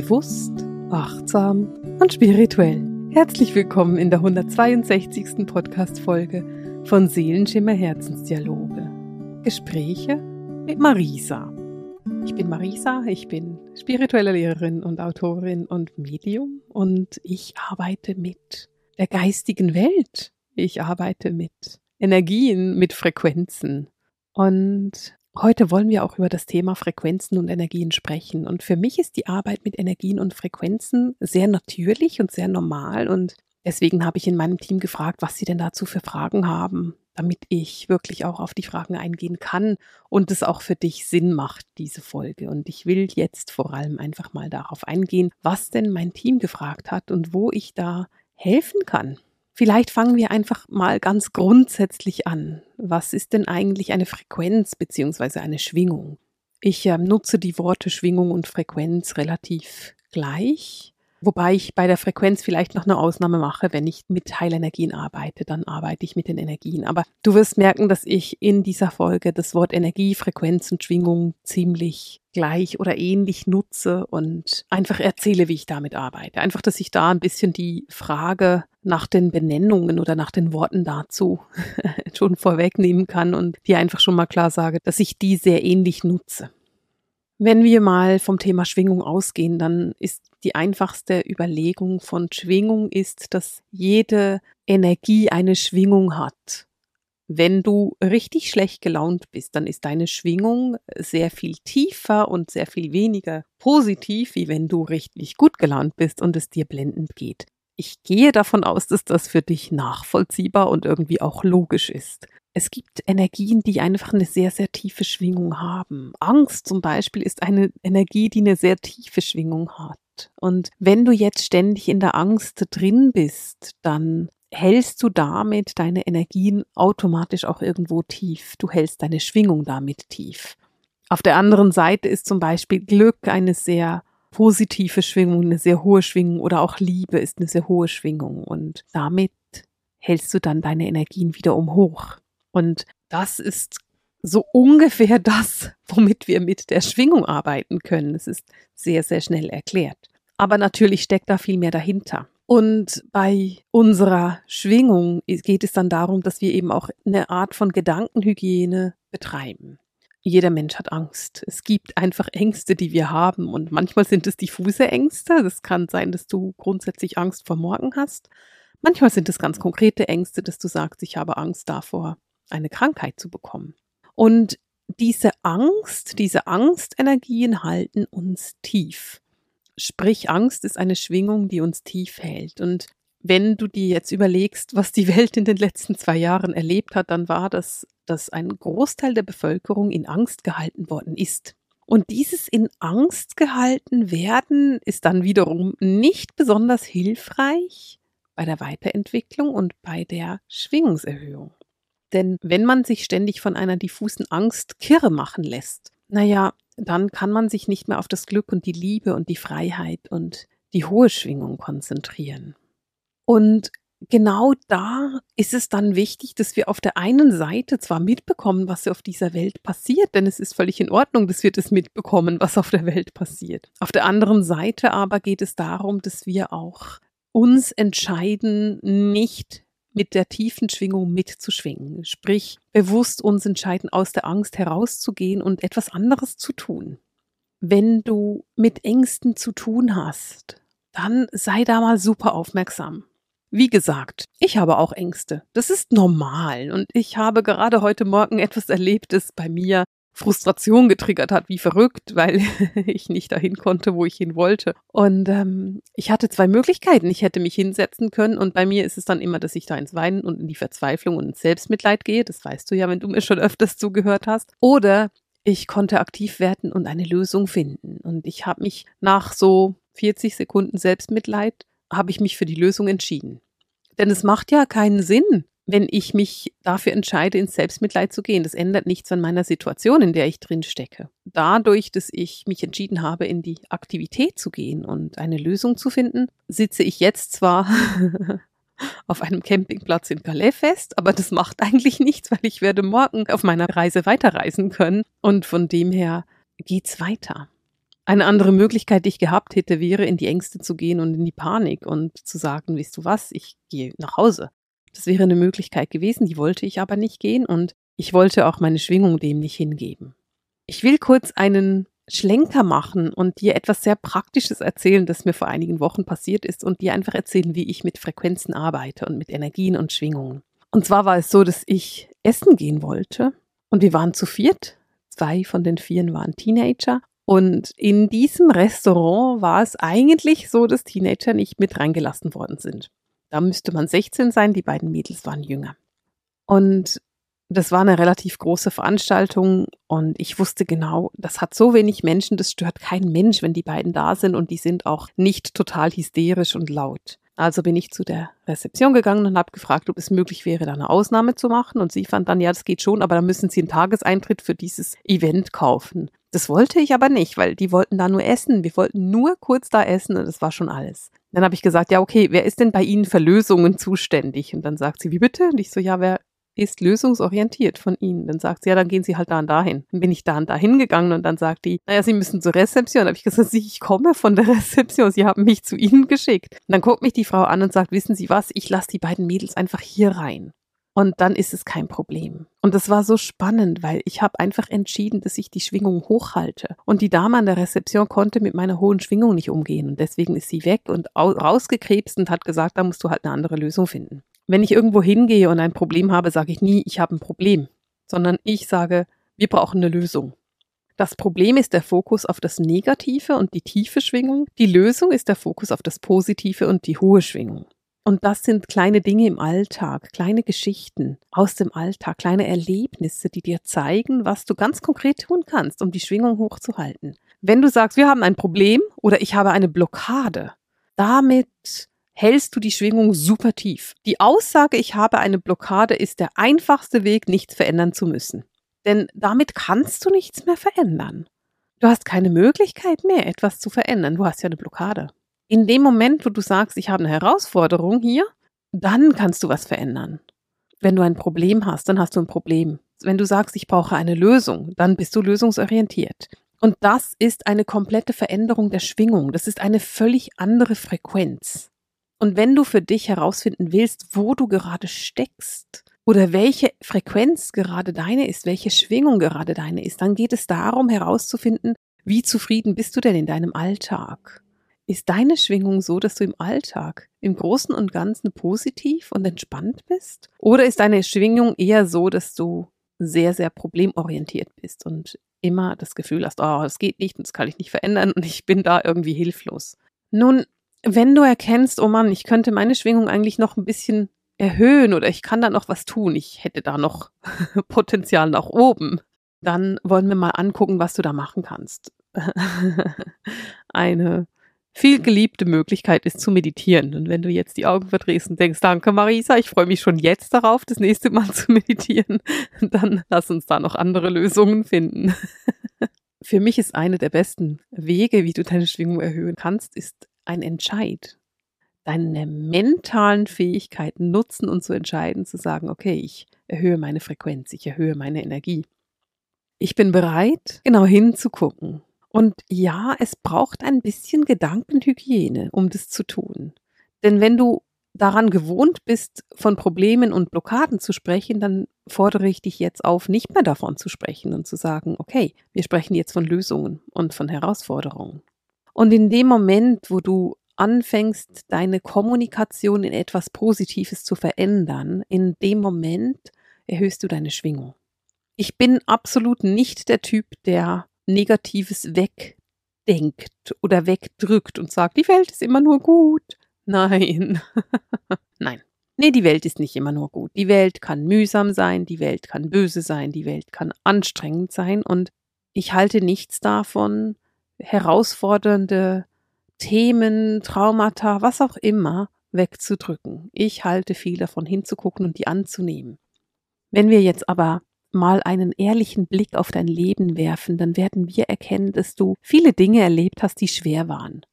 bewusst, achtsam und spirituell. Herzlich willkommen in der 162. Podcast-Folge von Seelenschimmer Herzensdialoge. Gespräche mit Marisa. Ich bin Marisa, ich bin spirituelle Lehrerin und Autorin und Medium und ich arbeite mit der geistigen Welt. Ich arbeite mit Energien, mit Frequenzen. Und Heute wollen wir auch über das Thema Frequenzen und Energien sprechen. Und für mich ist die Arbeit mit Energien und Frequenzen sehr natürlich und sehr normal. Und deswegen habe ich in meinem Team gefragt, was sie denn dazu für Fragen haben, damit ich wirklich auch auf die Fragen eingehen kann und es auch für dich Sinn macht, diese Folge. Und ich will jetzt vor allem einfach mal darauf eingehen, was denn mein Team gefragt hat und wo ich da helfen kann. Vielleicht fangen wir einfach mal ganz grundsätzlich an. Was ist denn eigentlich eine Frequenz beziehungsweise eine Schwingung? Ich äh, nutze die Worte Schwingung und Frequenz relativ gleich. Wobei ich bei der Frequenz vielleicht noch eine Ausnahme mache, wenn ich mit Heilenergien arbeite, dann arbeite ich mit den Energien. Aber du wirst merken, dass ich in dieser Folge das Wort Energie, Frequenz und Schwingung ziemlich gleich oder ähnlich nutze und einfach erzähle, wie ich damit arbeite. Einfach, dass ich da ein bisschen die Frage nach den Benennungen oder nach den Worten dazu schon vorwegnehmen kann und dir einfach schon mal klar sage, dass ich die sehr ähnlich nutze. Wenn wir mal vom Thema Schwingung ausgehen, dann ist die einfachste Überlegung von Schwingung ist, dass jede Energie eine Schwingung hat. Wenn du richtig schlecht gelaunt bist, dann ist deine Schwingung sehr viel tiefer und sehr viel weniger positiv, wie wenn du richtig gut gelaunt bist und es dir blendend geht. Ich gehe davon aus, dass das für dich nachvollziehbar und irgendwie auch logisch ist. Es gibt Energien, die einfach eine sehr, sehr tiefe Schwingung haben. Angst zum Beispiel ist eine Energie, die eine sehr tiefe Schwingung hat. Und wenn du jetzt ständig in der Angst drin bist, dann hältst du damit deine Energien automatisch auch irgendwo tief. Du hältst deine Schwingung damit tief. Auf der anderen Seite ist zum Beispiel Glück eine sehr positive Schwingung, eine sehr hohe Schwingung oder auch Liebe ist eine sehr hohe Schwingung und damit hältst du dann deine Energien wiederum hoch. Und das ist so ungefähr das, womit wir mit der Schwingung arbeiten können. Es ist sehr, sehr schnell erklärt. Aber natürlich steckt da viel mehr dahinter. Und bei unserer Schwingung geht es dann darum, dass wir eben auch eine Art von Gedankenhygiene betreiben. Jeder Mensch hat Angst. Es gibt einfach Ängste, die wir haben. Und manchmal sind es diffuse Ängste. Das kann sein, dass du grundsätzlich Angst vor morgen hast. Manchmal sind es ganz konkrete Ängste, dass du sagst, ich habe Angst davor, eine Krankheit zu bekommen. Und diese Angst, diese Angstenergien halten uns tief. Sprich, Angst ist eine Schwingung, die uns tief hält. Und wenn du dir jetzt überlegst, was die Welt in den letzten zwei Jahren erlebt hat, dann war das, dass ein Großteil der Bevölkerung in Angst gehalten worden ist. Und dieses in Angst gehalten werden ist dann wiederum nicht besonders hilfreich bei der Weiterentwicklung und bei der Schwingungserhöhung. Denn wenn man sich ständig von einer diffusen Angst kirre machen lässt, naja, dann kann man sich nicht mehr auf das Glück und die Liebe und die Freiheit und die hohe Schwingung konzentrieren. Und genau da ist es dann wichtig, dass wir auf der einen Seite zwar mitbekommen, was auf dieser Welt passiert, denn es ist völlig in Ordnung, dass wir das mitbekommen, was auf der Welt passiert. Auf der anderen Seite aber geht es darum, dass wir auch uns entscheiden, nicht mit der tiefen Schwingung mitzuschwingen, sprich bewusst uns entscheiden, aus der Angst herauszugehen und etwas anderes zu tun. Wenn du mit Ängsten zu tun hast, dann sei da mal super aufmerksam. Wie gesagt, ich habe auch Ängste. Das ist normal. Und ich habe gerade heute Morgen etwas erlebt, das bei mir Frustration getriggert hat, wie verrückt, weil ich nicht dahin konnte, wo ich hin wollte. Und ähm, ich hatte zwei Möglichkeiten. Ich hätte mich hinsetzen können und bei mir ist es dann immer, dass ich da ins Weinen und in die Verzweiflung und ins Selbstmitleid gehe. Das weißt du ja, wenn du mir schon öfters zugehört hast. Oder ich konnte aktiv werden und eine Lösung finden. Und ich habe mich nach so 40 Sekunden Selbstmitleid, habe ich mich für die Lösung entschieden. Denn es macht ja keinen Sinn, wenn ich mich dafür entscheide, ins Selbstmitleid zu gehen. Das ändert nichts an meiner Situation, in der ich drin stecke. Dadurch, dass ich mich entschieden habe, in die Aktivität zu gehen und eine Lösung zu finden, sitze ich jetzt zwar auf einem Campingplatz in Calais fest, aber das macht eigentlich nichts, weil ich werde morgen auf meiner Reise weiterreisen können und von dem her geht's weiter. Eine andere Möglichkeit, die ich gehabt hätte, wäre, in die Ängste zu gehen und in die Panik und zu sagen, weißt du was, ich gehe nach Hause. Das wäre eine Möglichkeit gewesen, die wollte ich aber nicht gehen und ich wollte auch meine Schwingung dem nicht hingeben. Ich will kurz einen Schlenker machen und dir etwas sehr Praktisches erzählen, das mir vor einigen Wochen passiert ist und dir einfach erzählen, wie ich mit Frequenzen arbeite und mit Energien und Schwingungen. Und zwar war es so, dass ich essen gehen wollte und wir waren zu viert. Zwei von den vieren waren Teenager und in diesem Restaurant war es eigentlich so, dass Teenager nicht mit reingelassen worden sind. Da müsste man 16 sein, die beiden Mädels waren jünger. Und das war eine relativ große Veranstaltung und ich wusste genau, das hat so wenig Menschen, das stört kein Mensch, wenn die beiden da sind und die sind auch nicht total hysterisch und laut. Also bin ich zu der Rezeption gegangen und habe gefragt, ob es möglich wäre, da eine Ausnahme zu machen. Und sie fand dann, ja, das geht schon, aber dann müssen sie einen Tageseintritt für dieses Event kaufen. Das wollte ich aber nicht, weil die wollten da nur essen. Wir wollten nur kurz da essen und das war schon alles. Dann habe ich gesagt, ja, okay, wer ist denn bei Ihnen für Lösungen zuständig? Und dann sagt sie, wie bitte? Und ich so, ja, wer ist lösungsorientiert von Ihnen? Dann sagt sie, ja, dann gehen Sie halt da und dahin. Dann bin ich da und dahin gegangen und dann sagt die, naja, Sie müssen zur Rezeption. Dann habe ich gesagt, ich komme von der Rezeption. Sie haben mich zu Ihnen geschickt. Und dann guckt mich die Frau an und sagt, wissen Sie was? Ich lasse die beiden Mädels einfach hier rein. Und dann ist es kein Problem. Und das war so spannend, weil ich habe einfach entschieden, dass ich die Schwingung hochhalte. Und die Dame an der Rezeption konnte mit meiner hohen Schwingung nicht umgehen. Und deswegen ist sie weg und rausgekrebst und hat gesagt, da musst du halt eine andere Lösung finden. Wenn ich irgendwo hingehe und ein Problem habe, sage ich nie, ich habe ein Problem, sondern ich sage, wir brauchen eine Lösung. Das Problem ist der Fokus auf das Negative und die tiefe Schwingung. Die Lösung ist der Fokus auf das Positive und die hohe Schwingung. Und das sind kleine Dinge im Alltag, kleine Geschichten aus dem Alltag, kleine Erlebnisse, die dir zeigen, was du ganz konkret tun kannst, um die Schwingung hochzuhalten. Wenn du sagst, wir haben ein Problem oder ich habe eine Blockade, damit hältst du die Schwingung super tief. Die Aussage, ich habe eine Blockade, ist der einfachste Weg, nichts verändern zu müssen. Denn damit kannst du nichts mehr verändern. Du hast keine Möglichkeit mehr, etwas zu verändern. Du hast ja eine Blockade in dem Moment, wo du sagst, ich habe eine Herausforderung hier, dann kannst du was verändern. Wenn du ein Problem hast, dann hast du ein Problem. Wenn du sagst, ich brauche eine Lösung, dann bist du lösungsorientiert. Und das ist eine komplette Veränderung der Schwingung. Das ist eine völlig andere Frequenz. Und wenn du für dich herausfinden willst, wo du gerade steckst oder welche Frequenz gerade deine ist, welche Schwingung gerade deine ist, dann geht es darum herauszufinden, wie zufrieden bist du denn in deinem Alltag? Ist deine Schwingung so, dass du im Alltag im Großen und Ganzen positiv und entspannt bist? Oder ist deine Schwingung eher so, dass du sehr, sehr problemorientiert bist und immer das Gefühl hast, oh, das geht nicht und das kann ich nicht verändern und ich bin da irgendwie hilflos? Nun, wenn du erkennst, oh Mann, ich könnte meine Schwingung eigentlich noch ein bisschen erhöhen oder ich kann da noch was tun, ich hätte da noch Potenzial nach oben, dann wollen wir mal angucken, was du da machen kannst. Eine viel geliebte Möglichkeit ist zu meditieren. Und wenn du jetzt die Augen verdrehst und denkst, danke Marisa, ich freue mich schon jetzt darauf, das nächste Mal zu meditieren, dann lass uns da noch andere Lösungen finden. Für mich ist eine der besten Wege, wie du deine Schwingung erhöhen kannst, ist ein Entscheid. Deine mentalen Fähigkeiten nutzen und zu entscheiden, zu sagen, okay, ich erhöhe meine Frequenz, ich erhöhe meine Energie. Ich bin bereit, genau hinzugucken und ja, es braucht ein bisschen Gedankenhygiene, um das zu tun. Denn wenn du daran gewohnt bist, von Problemen und Blockaden zu sprechen, dann fordere ich dich jetzt auf, nicht mehr davon zu sprechen und zu sagen, okay, wir sprechen jetzt von Lösungen und von Herausforderungen. Und in dem Moment, wo du anfängst, deine Kommunikation in etwas Positives zu verändern, in dem Moment erhöhst du deine Schwingung. Ich bin absolut nicht der Typ, der Negatives wegdenkt oder wegdrückt und sagt, die Welt ist immer nur gut. Nein. Nein. Nee, die Welt ist nicht immer nur gut. Die Welt kann mühsam sein, die Welt kann böse sein, die Welt kann anstrengend sein und ich halte nichts davon, herausfordernde Themen, Traumata, was auch immer wegzudrücken. Ich halte viel davon hinzugucken und die anzunehmen. Wenn wir jetzt aber mal einen ehrlichen Blick auf dein Leben werfen, dann werden wir erkennen, dass du viele Dinge erlebt hast, die schwer waren.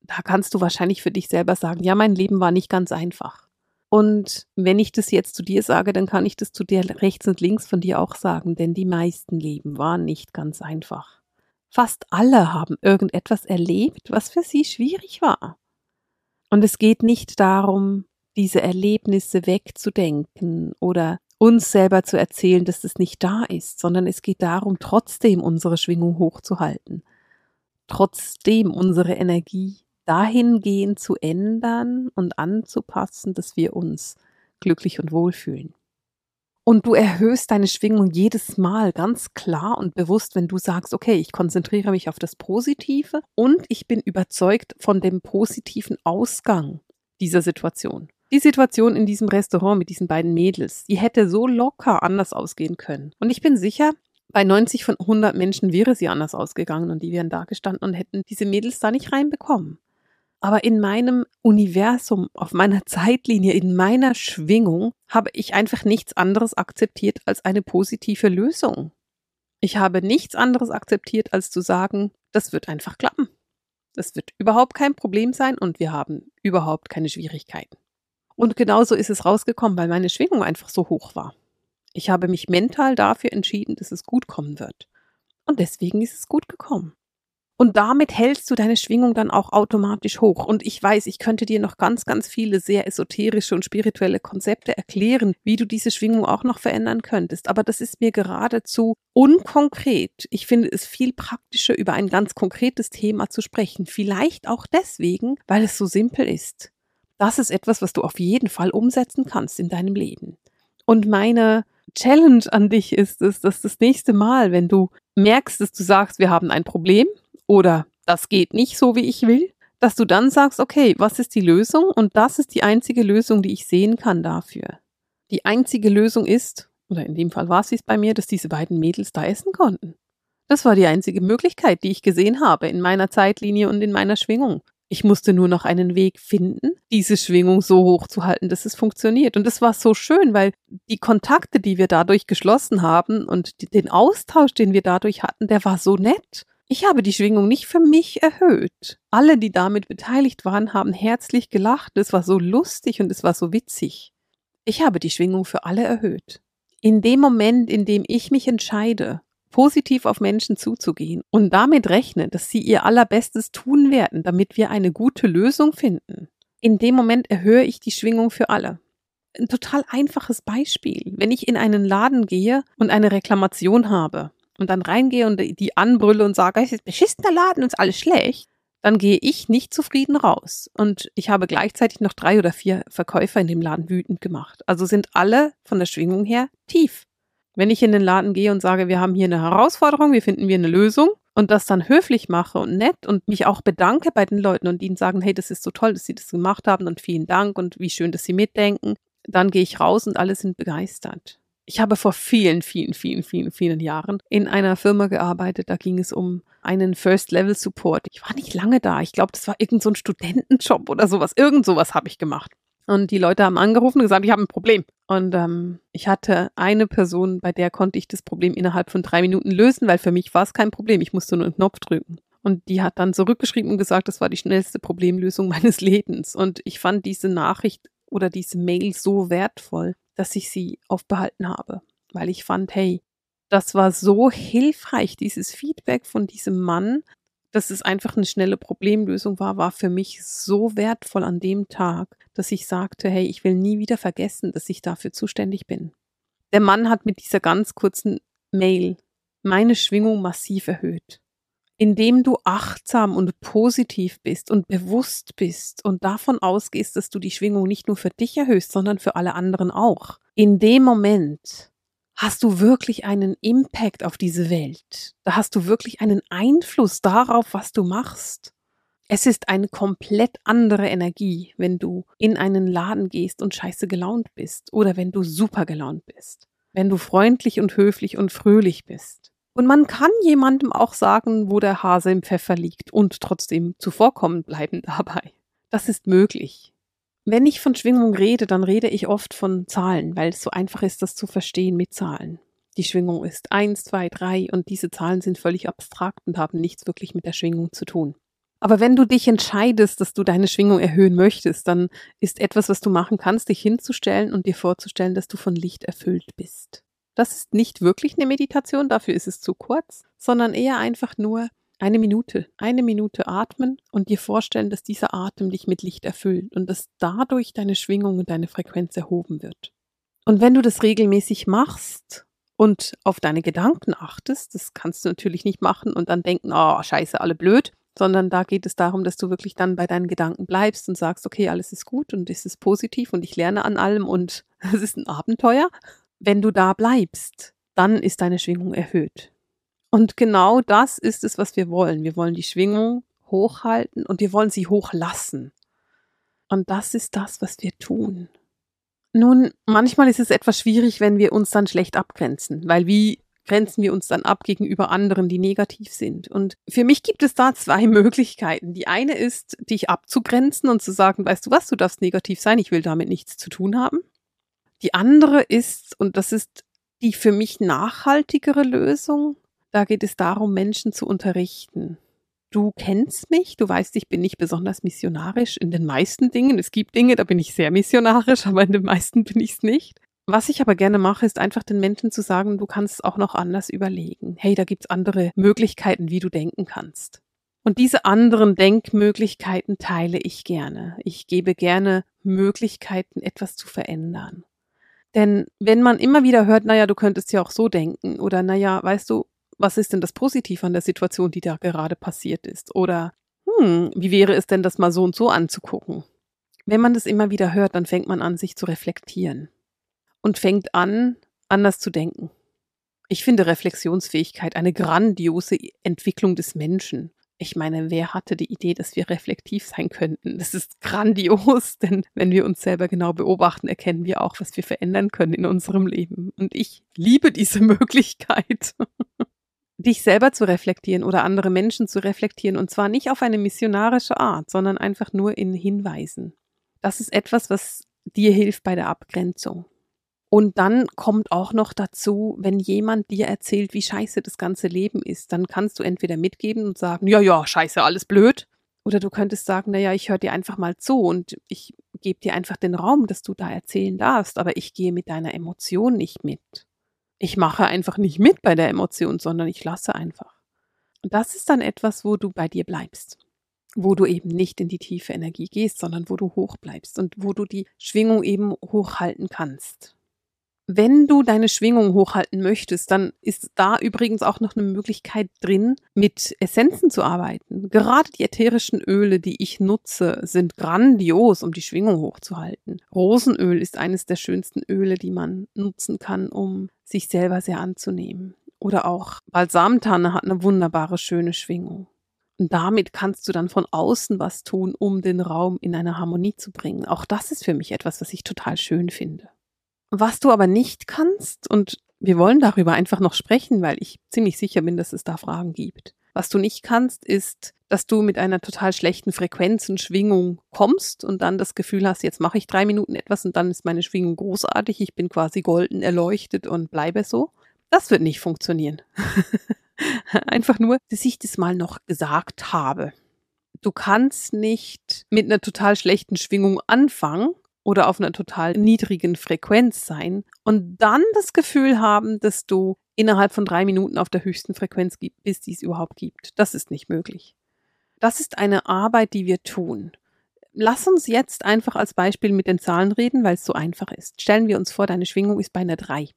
Da kannst du wahrscheinlich für dich selber sagen, ja, mein Leben war nicht ganz einfach. Und wenn ich das jetzt zu dir sage, dann kann ich das zu dir rechts und links von dir auch sagen, denn die meisten Leben waren nicht ganz einfach. Fast alle haben irgendetwas erlebt, was für sie schwierig war. Und es geht nicht darum, diese Erlebnisse wegzudenken oder uns selber zu erzählen, dass es nicht da ist, sondern es geht darum, trotzdem unsere Schwingung hochzuhalten, trotzdem unsere Energie dahingehend zu ändern und anzupassen, dass wir uns glücklich und wohl fühlen. Und du erhöhst deine Schwingung jedes Mal ganz klar und bewusst, wenn du sagst, okay, ich konzentriere mich auf das Positive und ich bin überzeugt von dem positiven Ausgang dieser Situation. Die Situation in diesem Restaurant mit diesen beiden Mädels, die hätte so locker anders ausgehen können. Und ich bin sicher, bei 90 von 100 Menschen wäre sie anders ausgegangen und die wären da gestanden und hätten diese Mädels da nicht reinbekommen. Aber in meinem Universum, auf meiner Zeitlinie, in meiner Schwingung habe ich einfach nichts anderes akzeptiert als eine positive Lösung. Ich habe nichts anderes akzeptiert, als zu sagen, das wird einfach klappen. Das wird überhaupt kein Problem sein und wir haben überhaupt keine Schwierigkeiten. Und genauso ist es rausgekommen, weil meine Schwingung einfach so hoch war. Ich habe mich mental dafür entschieden, dass es gut kommen wird. Und deswegen ist es gut gekommen. Und damit hältst du deine Schwingung dann auch automatisch hoch. Und ich weiß, ich könnte dir noch ganz, ganz viele sehr esoterische und spirituelle Konzepte erklären, wie du diese Schwingung auch noch verändern könntest. Aber das ist mir geradezu unkonkret. Ich finde es viel praktischer, über ein ganz konkretes Thema zu sprechen. Vielleicht auch deswegen, weil es so simpel ist das ist etwas, was du auf jeden Fall umsetzen kannst in deinem Leben. Und meine Challenge an dich ist es, dass das nächste Mal, wenn du merkst, dass du sagst, wir haben ein Problem oder das geht nicht so, wie ich will, dass du dann sagst, okay, was ist die Lösung? Und das ist die einzige Lösung, die ich sehen kann dafür. Die einzige Lösung ist, oder in dem Fall war es bei mir, dass diese beiden Mädels da essen konnten. Das war die einzige Möglichkeit, die ich gesehen habe in meiner Zeitlinie und in meiner Schwingung. Ich musste nur noch einen Weg finden, diese Schwingung so hoch zu halten, dass es funktioniert. Und das war so schön, weil die Kontakte, die wir dadurch geschlossen haben und den Austausch, den wir dadurch hatten, der war so nett. Ich habe die Schwingung nicht für mich erhöht. Alle, die damit beteiligt waren, haben herzlich gelacht. Es war so lustig und es war so witzig. Ich habe die Schwingung für alle erhöht. In dem Moment, in dem ich mich entscheide, positiv auf Menschen zuzugehen und damit rechnen, dass sie ihr allerbestes tun werden, damit wir eine gute Lösung finden. In dem Moment erhöhe ich die Schwingung für alle. Ein total einfaches Beispiel. Wenn ich in einen Laden gehe und eine Reklamation habe und dann reingehe und die anbrülle und sage, es ist beschissener Laden ist alles schlecht, dann gehe ich nicht zufrieden raus. Und ich habe gleichzeitig noch drei oder vier Verkäufer in dem Laden wütend gemacht. Also sind alle von der Schwingung her tief. Wenn ich in den Laden gehe und sage, wir haben hier eine Herausforderung, wir finden wir eine Lösung und das dann höflich mache und nett und mich auch bedanke bei den Leuten und ihnen sagen, hey, das ist so toll, dass sie das gemacht haben und vielen Dank und wie schön, dass sie mitdenken, dann gehe ich raus und alle sind begeistert. Ich habe vor vielen, vielen, vielen, vielen, vielen Jahren in einer Firma gearbeitet. Da ging es um einen First-Level-Support. Ich war nicht lange da. Ich glaube, das war irgend so Studentenjob oder sowas. Irgend sowas habe ich gemacht. Und die Leute haben angerufen und gesagt, ich habe ein Problem. Und ähm, ich hatte eine Person, bei der konnte ich das Problem innerhalb von drei Minuten lösen, weil für mich war es kein Problem. Ich musste nur einen Knopf drücken. Und die hat dann zurückgeschrieben und gesagt, das war die schnellste Problemlösung meines Lebens. Und ich fand diese Nachricht oder diese Mail so wertvoll, dass ich sie aufbehalten habe. Weil ich fand, hey, das war so hilfreich, dieses Feedback von diesem Mann, dass es einfach eine schnelle Problemlösung war, war für mich so wertvoll an dem Tag, dass ich sagte, hey, ich will nie wieder vergessen, dass ich dafür zuständig bin. Der Mann hat mit dieser ganz kurzen Mail meine Schwingung massiv erhöht. Indem du achtsam und positiv bist und bewusst bist und davon ausgehst, dass du die Schwingung nicht nur für dich erhöhst, sondern für alle anderen auch. In dem Moment hast du wirklich einen Impact auf diese Welt. Da hast du wirklich einen Einfluss darauf, was du machst. Es ist eine komplett andere Energie, wenn du in einen Laden gehst und scheiße gelaunt bist oder wenn du super gelaunt bist, wenn du freundlich und höflich und fröhlich bist. Und man kann jemandem auch sagen, wo der Hase im Pfeffer liegt und trotzdem zuvorkommend bleiben dabei. Das ist möglich. Wenn ich von Schwingung rede, dann rede ich oft von Zahlen, weil es so einfach ist, das zu verstehen mit Zahlen. Die Schwingung ist eins, zwei, drei und diese Zahlen sind völlig abstrakt und haben nichts wirklich mit der Schwingung zu tun. Aber wenn du dich entscheidest, dass du deine Schwingung erhöhen möchtest, dann ist etwas, was du machen kannst, dich hinzustellen und dir vorzustellen, dass du von Licht erfüllt bist. Das ist nicht wirklich eine Meditation, dafür ist es zu kurz, sondern eher einfach nur Eine Minute, eine Minute atmen und dir vorstellen, dass dieser Atem dich mit Licht erfüllt und dass dadurch deine Schwingung und deine Frequenz erhoben wird. Und wenn du das regelmäßig machst und auf deine Gedanken achtest, das kannst du natürlich nicht machen und dann denken, oh, scheiße, alle blöd, sondern da geht es darum, dass du wirklich dann bei deinen Gedanken bleibst und sagst, okay, alles ist gut und es ist positiv und ich lerne an allem und es ist ein Abenteuer. Wenn du da bleibst, dann ist deine Schwingung erhöht. Und genau das ist es, was wir wollen. Wir wollen die Schwingung hochhalten und wir wollen sie hochlassen. Und das ist das, was wir tun. Nun, manchmal ist es etwas schwierig, wenn wir uns dann schlecht abgrenzen, weil wie grenzen wir uns dann ab gegenüber anderen, die negativ sind. Und für mich gibt es da zwei Möglichkeiten. Die eine ist, dich abzugrenzen und zu sagen, weißt du was, du darfst negativ sein, ich will damit nichts zu tun haben. Die andere ist, und das ist die für mich nachhaltigere Lösung, da geht es darum, Menschen zu unterrichten. Du kennst mich, du weißt, ich bin nicht besonders missionarisch in den meisten Dingen. Es gibt Dinge, da bin ich sehr missionarisch, aber in den meisten bin ich es nicht. Was ich aber gerne mache, ist einfach den Menschen zu sagen, du kannst es auch noch anders überlegen. Hey, da gibt's andere Möglichkeiten, wie du denken kannst. Und diese anderen Denkmöglichkeiten teile ich gerne. Ich gebe gerne Möglichkeiten, etwas zu verändern. Denn wenn man immer wieder hört, naja, du könntest ja auch so denken oder naja, weißt du, was ist denn das Positive an der Situation, die da gerade passiert ist? Oder hm, wie wäre es denn, das mal so und so anzugucken? Wenn man das immer wieder hört, dann fängt man an, sich zu reflektieren und fängt an, anders zu denken. Ich finde Reflexionsfähigkeit eine grandiose Entwicklung des Menschen. Ich meine, wer hatte die Idee, dass wir reflektiv sein könnten? Das ist grandios, denn wenn wir uns selber genau beobachten, erkennen wir auch, was wir verändern können in unserem Leben. Und ich liebe diese Möglichkeit, dich selber zu reflektieren oder andere Menschen zu reflektieren. Und zwar nicht auf eine missionarische Art, sondern einfach nur in Hinweisen. Das ist etwas, was dir hilft bei der Abgrenzung. Und dann kommt auch noch dazu, wenn jemand dir erzählt, wie scheiße das ganze Leben ist, dann kannst du entweder mitgeben und sagen, ja, ja, scheiße, alles blöd. Oder du könntest sagen, naja, ich höre dir einfach mal zu und ich gebe dir einfach den Raum, dass du da erzählen darfst, aber ich gehe mit deiner Emotion nicht mit. Ich mache einfach nicht mit bei der Emotion, sondern ich lasse einfach. Und das ist dann etwas, wo du bei dir bleibst. Wo du eben nicht in die tiefe Energie gehst, sondern wo du hoch bleibst und wo du die Schwingung eben hochhalten kannst. Wenn du deine Schwingung hochhalten möchtest, dann ist da übrigens auch noch eine Möglichkeit drin, mit Essenzen zu arbeiten. Gerade die ätherischen Öle, die ich nutze, sind grandios, um die Schwingung hochzuhalten. Rosenöl ist eines der schönsten Öle, die man nutzen kann, um sich selber sehr anzunehmen. Oder auch Balsamtanne hat eine wunderbare, schöne Schwingung. Und damit kannst du dann von außen was tun, um den Raum in eine Harmonie zu bringen. Auch das ist für mich etwas, was ich total schön finde. Was du aber nicht kannst, und wir wollen darüber einfach noch sprechen, weil ich ziemlich sicher bin, dass es da Fragen gibt. Was du nicht kannst, ist, dass du mit einer total schlechten Frequenz und Schwingung kommst und dann das Gefühl hast, jetzt mache ich drei Minuten etwas und dann ist meine Schwingung großartig, ich bin quasi golden erleuchtet und bleibe so. Das wird nicht funktionieren. Einfach nur, dass ich das mal noch gesagt habe. Du kannst nicht mit einer total schlechten Schwingung anfangen oder auf einer total niedrigen Frequenz sein und dann das Gefühl haben, dass du innerhalb von drei Minuten auf der höchsten Frequenz bist, die es überhaupt gibt. Das ist nicht möglich. Das ist eine Arbeit, die wir tun. Lass uns jetzt einfach als Beispiel mit den Zahlen reden, weil es so einfach ist. Stellen wir uns vor, deine Schwingung ist bei einer 3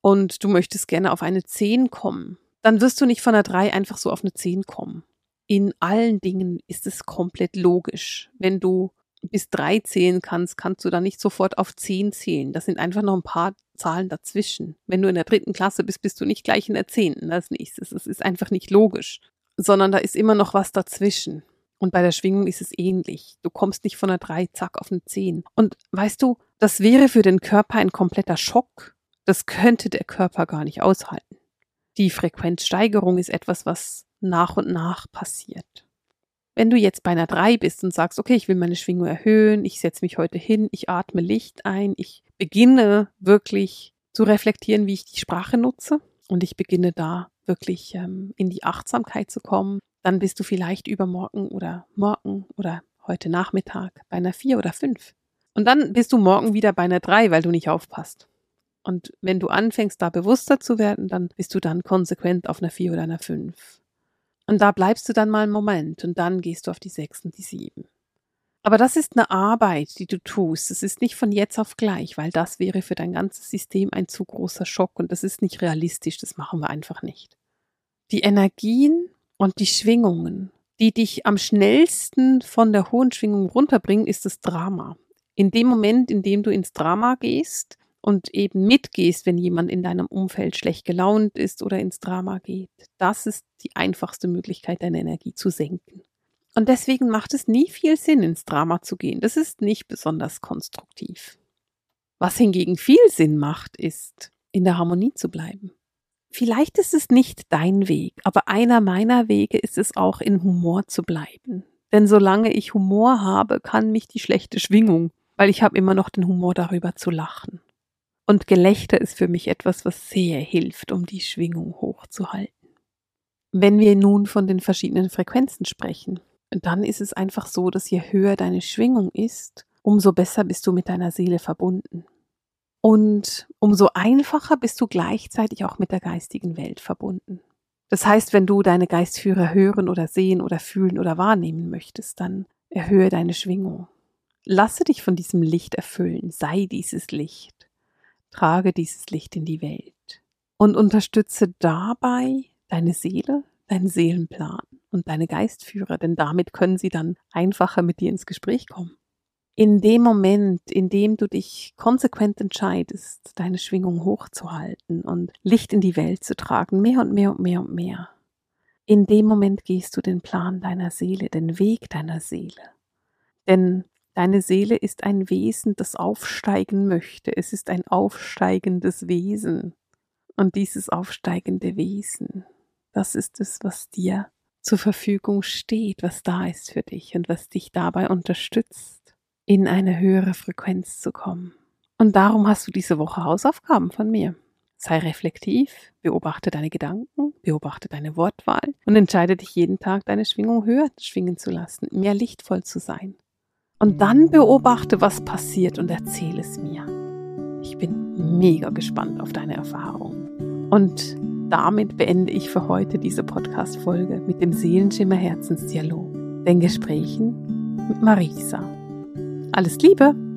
und du möchtest gerne auf eine 10 kommen. Dann wirst du nicht von einer 3 einfach so auf eine 10 kommen. In allen Dingen ist es komplett logisch. Wenn du bis drei zählen kannst, kannst du dann nicht sofort auf zehn zählen. Das sind einfach noch ein paar Zahlen dazwischen. Wenn du in der dritten Klasse bist, bist du nicht gleich in der zehnten. Das ist nichts. Das ist einfach nicht logisch. Sondern da ist immer noch was dazwischen. Und bei der Schwingung ist es ähnlich. Du kommst nicht von einer drei zack auf eine zehn. Und weißt du, das wäre für den Körper ein kompletter Schock. Das könnte der Körper gar nicht aushalten. Die Frequenzsteigerung ist etwas, was nach und nach passiert. Wenn du jetzt bei einer 3 bist und sagst, okay, ich will meine Schwingung erhöhen, ich setze mich heute hin, ich atme Licht ein, ich beginne wirklich zu reflektieren, wie ich die Sprache nutze und ich beginne da wirklich ähm, in die Achtsamkeit zu kommen, dann bist du vielleicht übermorgen oder morgen oder heute Nachmittag bei einer 4 oder 5. Und dann bist du morgen wieder bei einer 3, weil du nicht aufpasst. Und wenn du anfängst, da bewusster zu werden, dann bist du dann konsequent auf einer 4 oder einer 5. Und da bleibst du dann mal einen Moment und dann gehst du auf die sechs und die sieben. Aber das ist eine Arbeit, die du tust. Es ist nicht von jetzt auf gleich, weil das wäre für dein ganzes System ein zu großer Schock und das ist nicht realistisch. Das machen wir einfach nicht. Die Energien und die Schwingungen, die dich am schnellsten von der hohen Schwingung runterbringen, ist das Drama. In dem Moment, in dem du ins Drama gehst und eben mitgehst, wenn jemand in deinem Umfeld schlecht gelaunt ist oder ins Drama geht, das ist die einfachste Möglichkeit, deine Energie zu senken. Und deswegen macht es nie viel Sinn, ins Drama zu gehen. Das ist nicht besonders konstruktiv. Was hingegen viel Sinn macht, ist, in der Harmonie zu bleiben. Vielleicht ist es nicht dein Weg, aber einer meiner Wege ist es auch, in Humor zu bleiben. Denn solange ich Humor habe, kann mich die schlechte Schwingung, weil ich habe immer noch den Humor darüber zu lachen. Und Gelächter ist für mich etwas, was sehr hilft, um die Schwingung hochzuhalten. Wenn wir nun von den verschiedenen Frequenzen sprechen, dann ist es einfach so, dass je höher deine Schwingung ist, umso besser bist du mit deiner Seele verbunden. Und umso einfacher bist du gleichzeitig auch mit der geistigen Welt verbunden. Das heißt, wenn du deine Geistführer hören oder sehen oder fühlen oder wahrnehmen möchtest, dann erhöhe deine Schwingung. Lasse dich von diesem Licht erfüllen, sei dieses Licht, trage dieses Licht in die Welt und unterstütze dabei deine Seele, deinen Seelenplan und deine Geistführer, denn damit können sie dann einfacher mit dir ins Gespräch kommen in dem Moment, in dem du dich konsequent entscheidest, deine Schwingung hochzuhalten und Licht in die Welt zu tragen, mehr und mehr und mehr und mehr, in dem Moment gehst du den Plan deiner Seele, den Weg deiner Seele. Denn deine Seele ist ein Wesen, das aufsteigen möchte. Es ist ein aufsteigendes Wesen. Und dieses aufsteigende Wesen, das ist es, was dir zur Verfügung steht, was da ist für dich und was dich dabei unterstützt in eine höhere Frequenz zu kommen. Und darum hast du diese Woche Hausaufgaben von mir. Sei reflektiv, beobachte deine Gedanken, beobachte deine Wortwahl und entscheide dich jeden Tag, deine Schwingung höher schwingen zu lassen, mehr lichtvoll zu sein. Und dann beobachte, was passiert und erzähle es mir. Ich bin mega gespannt auf deine Erfahrungen. Und damit beende ich für heute diese Podcast-Folge mit dem Seelenschimmer Herzensdialog, den Gesprächen mit Marisa. Alles Liebe!